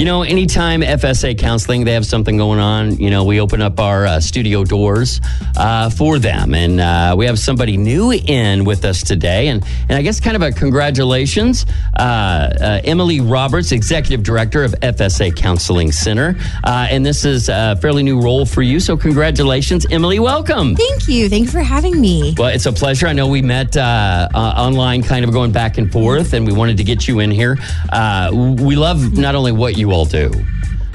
You know, anytime FSA counseling, they have something going on, you know, we open up our uh, studio doors uh, for them. And uh, we have somebody new in with us today. And, and I guess kind of a congratulations, uh, uh, Emily Roberts, Executive Director of FSA Counseling Center. Uh, and this is a fairly new role for you. So, congratulations, Emily. Welcome. Thank you. Thank you for having me. Well, it's a pleasure. I know we met uh, uh, online, kind of going back and forth, and we wanted to get you in here. Uh, we love not only what you all do,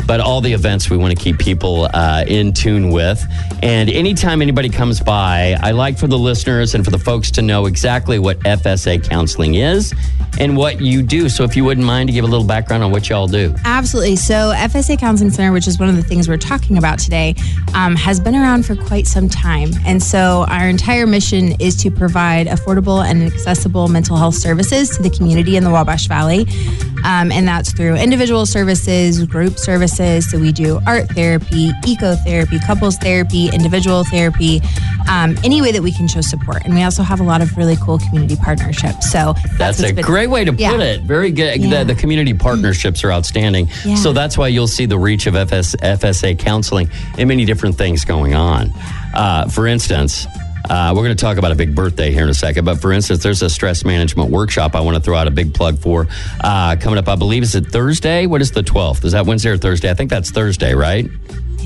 but all the events we want to keep people uh, in tune with. And anytime anybody comes by, I like for the listeners and for the folks to know exactly what FSA counseling is and what you do. So if you wouldn't mind to give a little background on what y'all do. Absolutely. So, FSA Counseling Center, which is one of the things we're talking about today, um, has been around for quite some time. And so, our entire mission is to provide affordable and accessible mental health services to the community in the Wabash Valley. Um, and that's through individual services, group services. So, we do art therapy, eco therapy, couples therapy, individual therapy, um, any way that we can show support. And we also have a lot of really cool community partnerships. So, That's, what's a been- great way to put Yeah. it. Very good. Yeah. The, the community partnerships are outstanding. Yeah. So that's why you'll see the reach of FS, FSA counseling and many different things going on. Uh, for instance, uh, we're going to talk about a big birthday here in a second. But for instance, there's a stress management workshop I want to throw out a big plug for uh, coming up. I believe is it Thursday? What is the 12th? Is that Wednesday or Thursday? I think that's Thursday, right?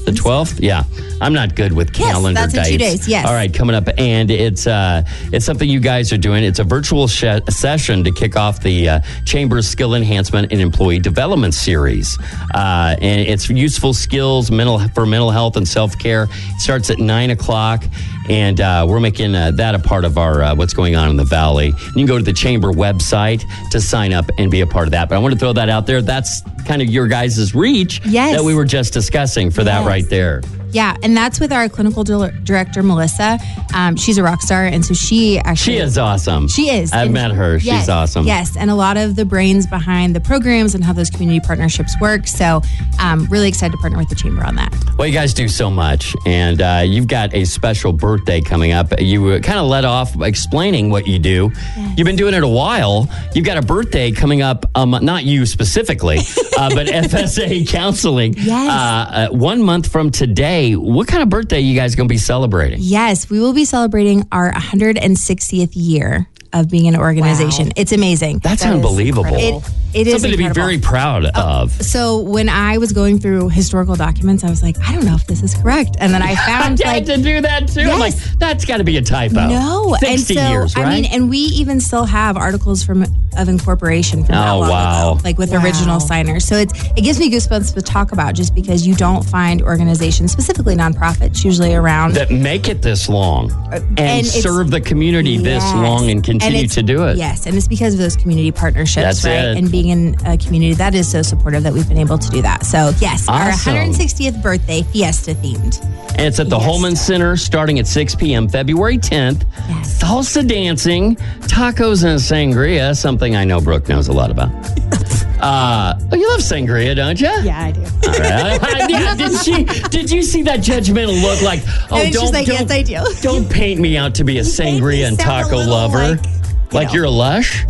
The 12th? Yeah. I'm not good with Yes, calendar that's in dates. two days, yes. All right, coming up, and it's uh, it's something you guys are doing. It's a virtual sh- session to kick off the uh, Chamber's Skill Enhancement and Employee Development Series, uh, and it's useful skills mental for mental health and self care. It starts at nine o'clock, and uh, we're making uh, that a part of our uh, what's going on in the valley. You can go to the Chamber website to sign up and be a part of that. But I want to throw that out there. That's kind of your guys' reach Yes. that we were just discussing for that right there. Yeah, and that's with our clinical dir- director, Melissa. Um, she's a rock star, and so she actually She is awesome. She is. I've And- met her. She's yes, awesome. Yes, and a lot of the brains behind the programs and how those community partnerships work. So, um, really excited to partner with the chamber on that. Well, you guys do so much, and uh, you've got a special birthday coming up. You kind of let off explaining what you do. You've been doing it a while. You've got a birthday coming up, um, not you specifically, uh, but FSA Counseling. Yes. Uh, uh, one month from today, what kind of birthday you guys going to be celebrating? Yes, we will be celebrating our 160th year of being an organization. It's amazing. That's That is unbelievable. incredible. It, it is Something to be very proud uh, of. So when I was going through historical documents, I was like, I don't know if this is correct, and then I found I found had like to do that too. I'm like, that's got to be a typo. No, 60 and so years, right? I mean, and we even still have articles from of incorporation from that Oh, long wow. ago, like with Wow. original signers. So it's it gives me goosebumps to talk about just because you don't find organizations, specifically nonprofits, usually around. that make it this long uh, and, and serve the community this long and continue it's- to do it. Yes, and it's because of those community partnerships, That's right? it. And being in a community that is so supportive that we've been able to do that. So yes, our 160th birthday fiesta themed. And it's at the Yes. Hulman Center starting at 6 p.m. February 10th. Yes. Salsa dancing, tacos, and sangria, something I know Brooke knows a lot about. Uh, oh, you love sangria, don't you? Yeah, I do. All right. yeah, did she? Did you see that judgmental look? Like, oh, And don't, she's like, don't, "Yes, I do." Don't paint me out to be a sangria and taco lover. like, Like, know. you're a lush.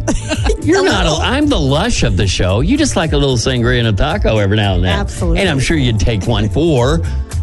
You're not. A, I'm the lush of the show. You just like a little sangria and a taco every now and then. Absolutely. And I'm sure you'd take one for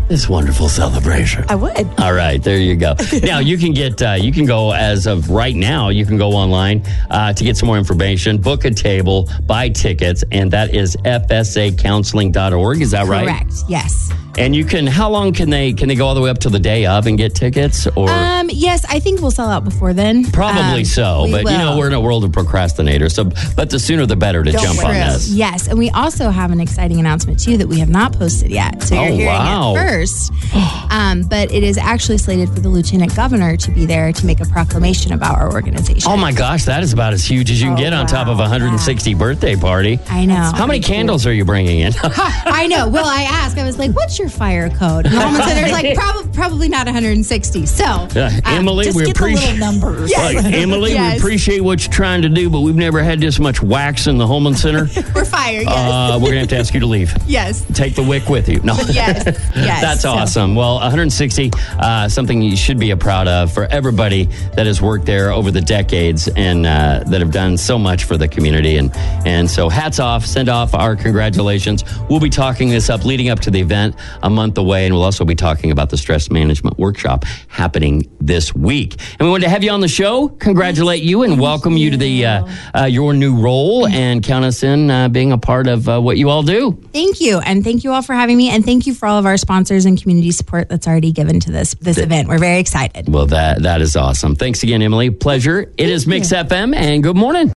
this wonderful celebration. I would. All right, there you go. now you can get uh, you can go as of right now. You can go online uh, to get some more information, book a table, buy tickets, and that is fsacounseling.org. Is that right? Correct. Yes. And you can. How long can they can they go all the way up to the day of and get tickets? Or Um. Yes, I think we'll sell out before then. probably Um, so, but you know we're in a world of procrastinators. So, but the sooner the better to Don't jump on this. Yes, and we also have an exciting announcement too that we have not posted yet. So you're Oh, hearing wow. it first. um, but it is actually slated for the lieutenant governor to be there to make a proclamation about our organization. Oh my gosh, that is about as huge as you can Oh, get on top of a 160 birthday party. I know. How many candles are you bringing in? I know. Well, I asked. I was like, "What's your fire code? And the Hulman Center's like, probably, probably not 160. So, Uh, Emily, Just we appreciate little numbers. like, Emily, Yes. we appreciate what you're trying to do, but we've never had this much wax in the Hulman Center. we're fire. Yes. uh, we're gonna have to ask you to leave. yes. Take the wick with you. No. Yes. Yes. That's So- awesome. Well, 160, uh, something you should be a proud of for everybody that has worked there over the decades and uh, that have done so much for the community. And and so hats off, send off our congratulations. We'll be talking this up leading up to the event a month away, and we'll also be talking about the stress management workshop happening this week. And we wanted to have you on the show, congratulate you, and welcome you. to the uh, uh, your new role, and count us in uh, being a part of uh, what you all do. Thank you. And thank you all for having me. And thank you for all of our sponsors and community support that's already given to this this event. We're very excited. Well, that that is awesome. Thanks again, Emily. Pleasure. It is Mix FM, and good morning.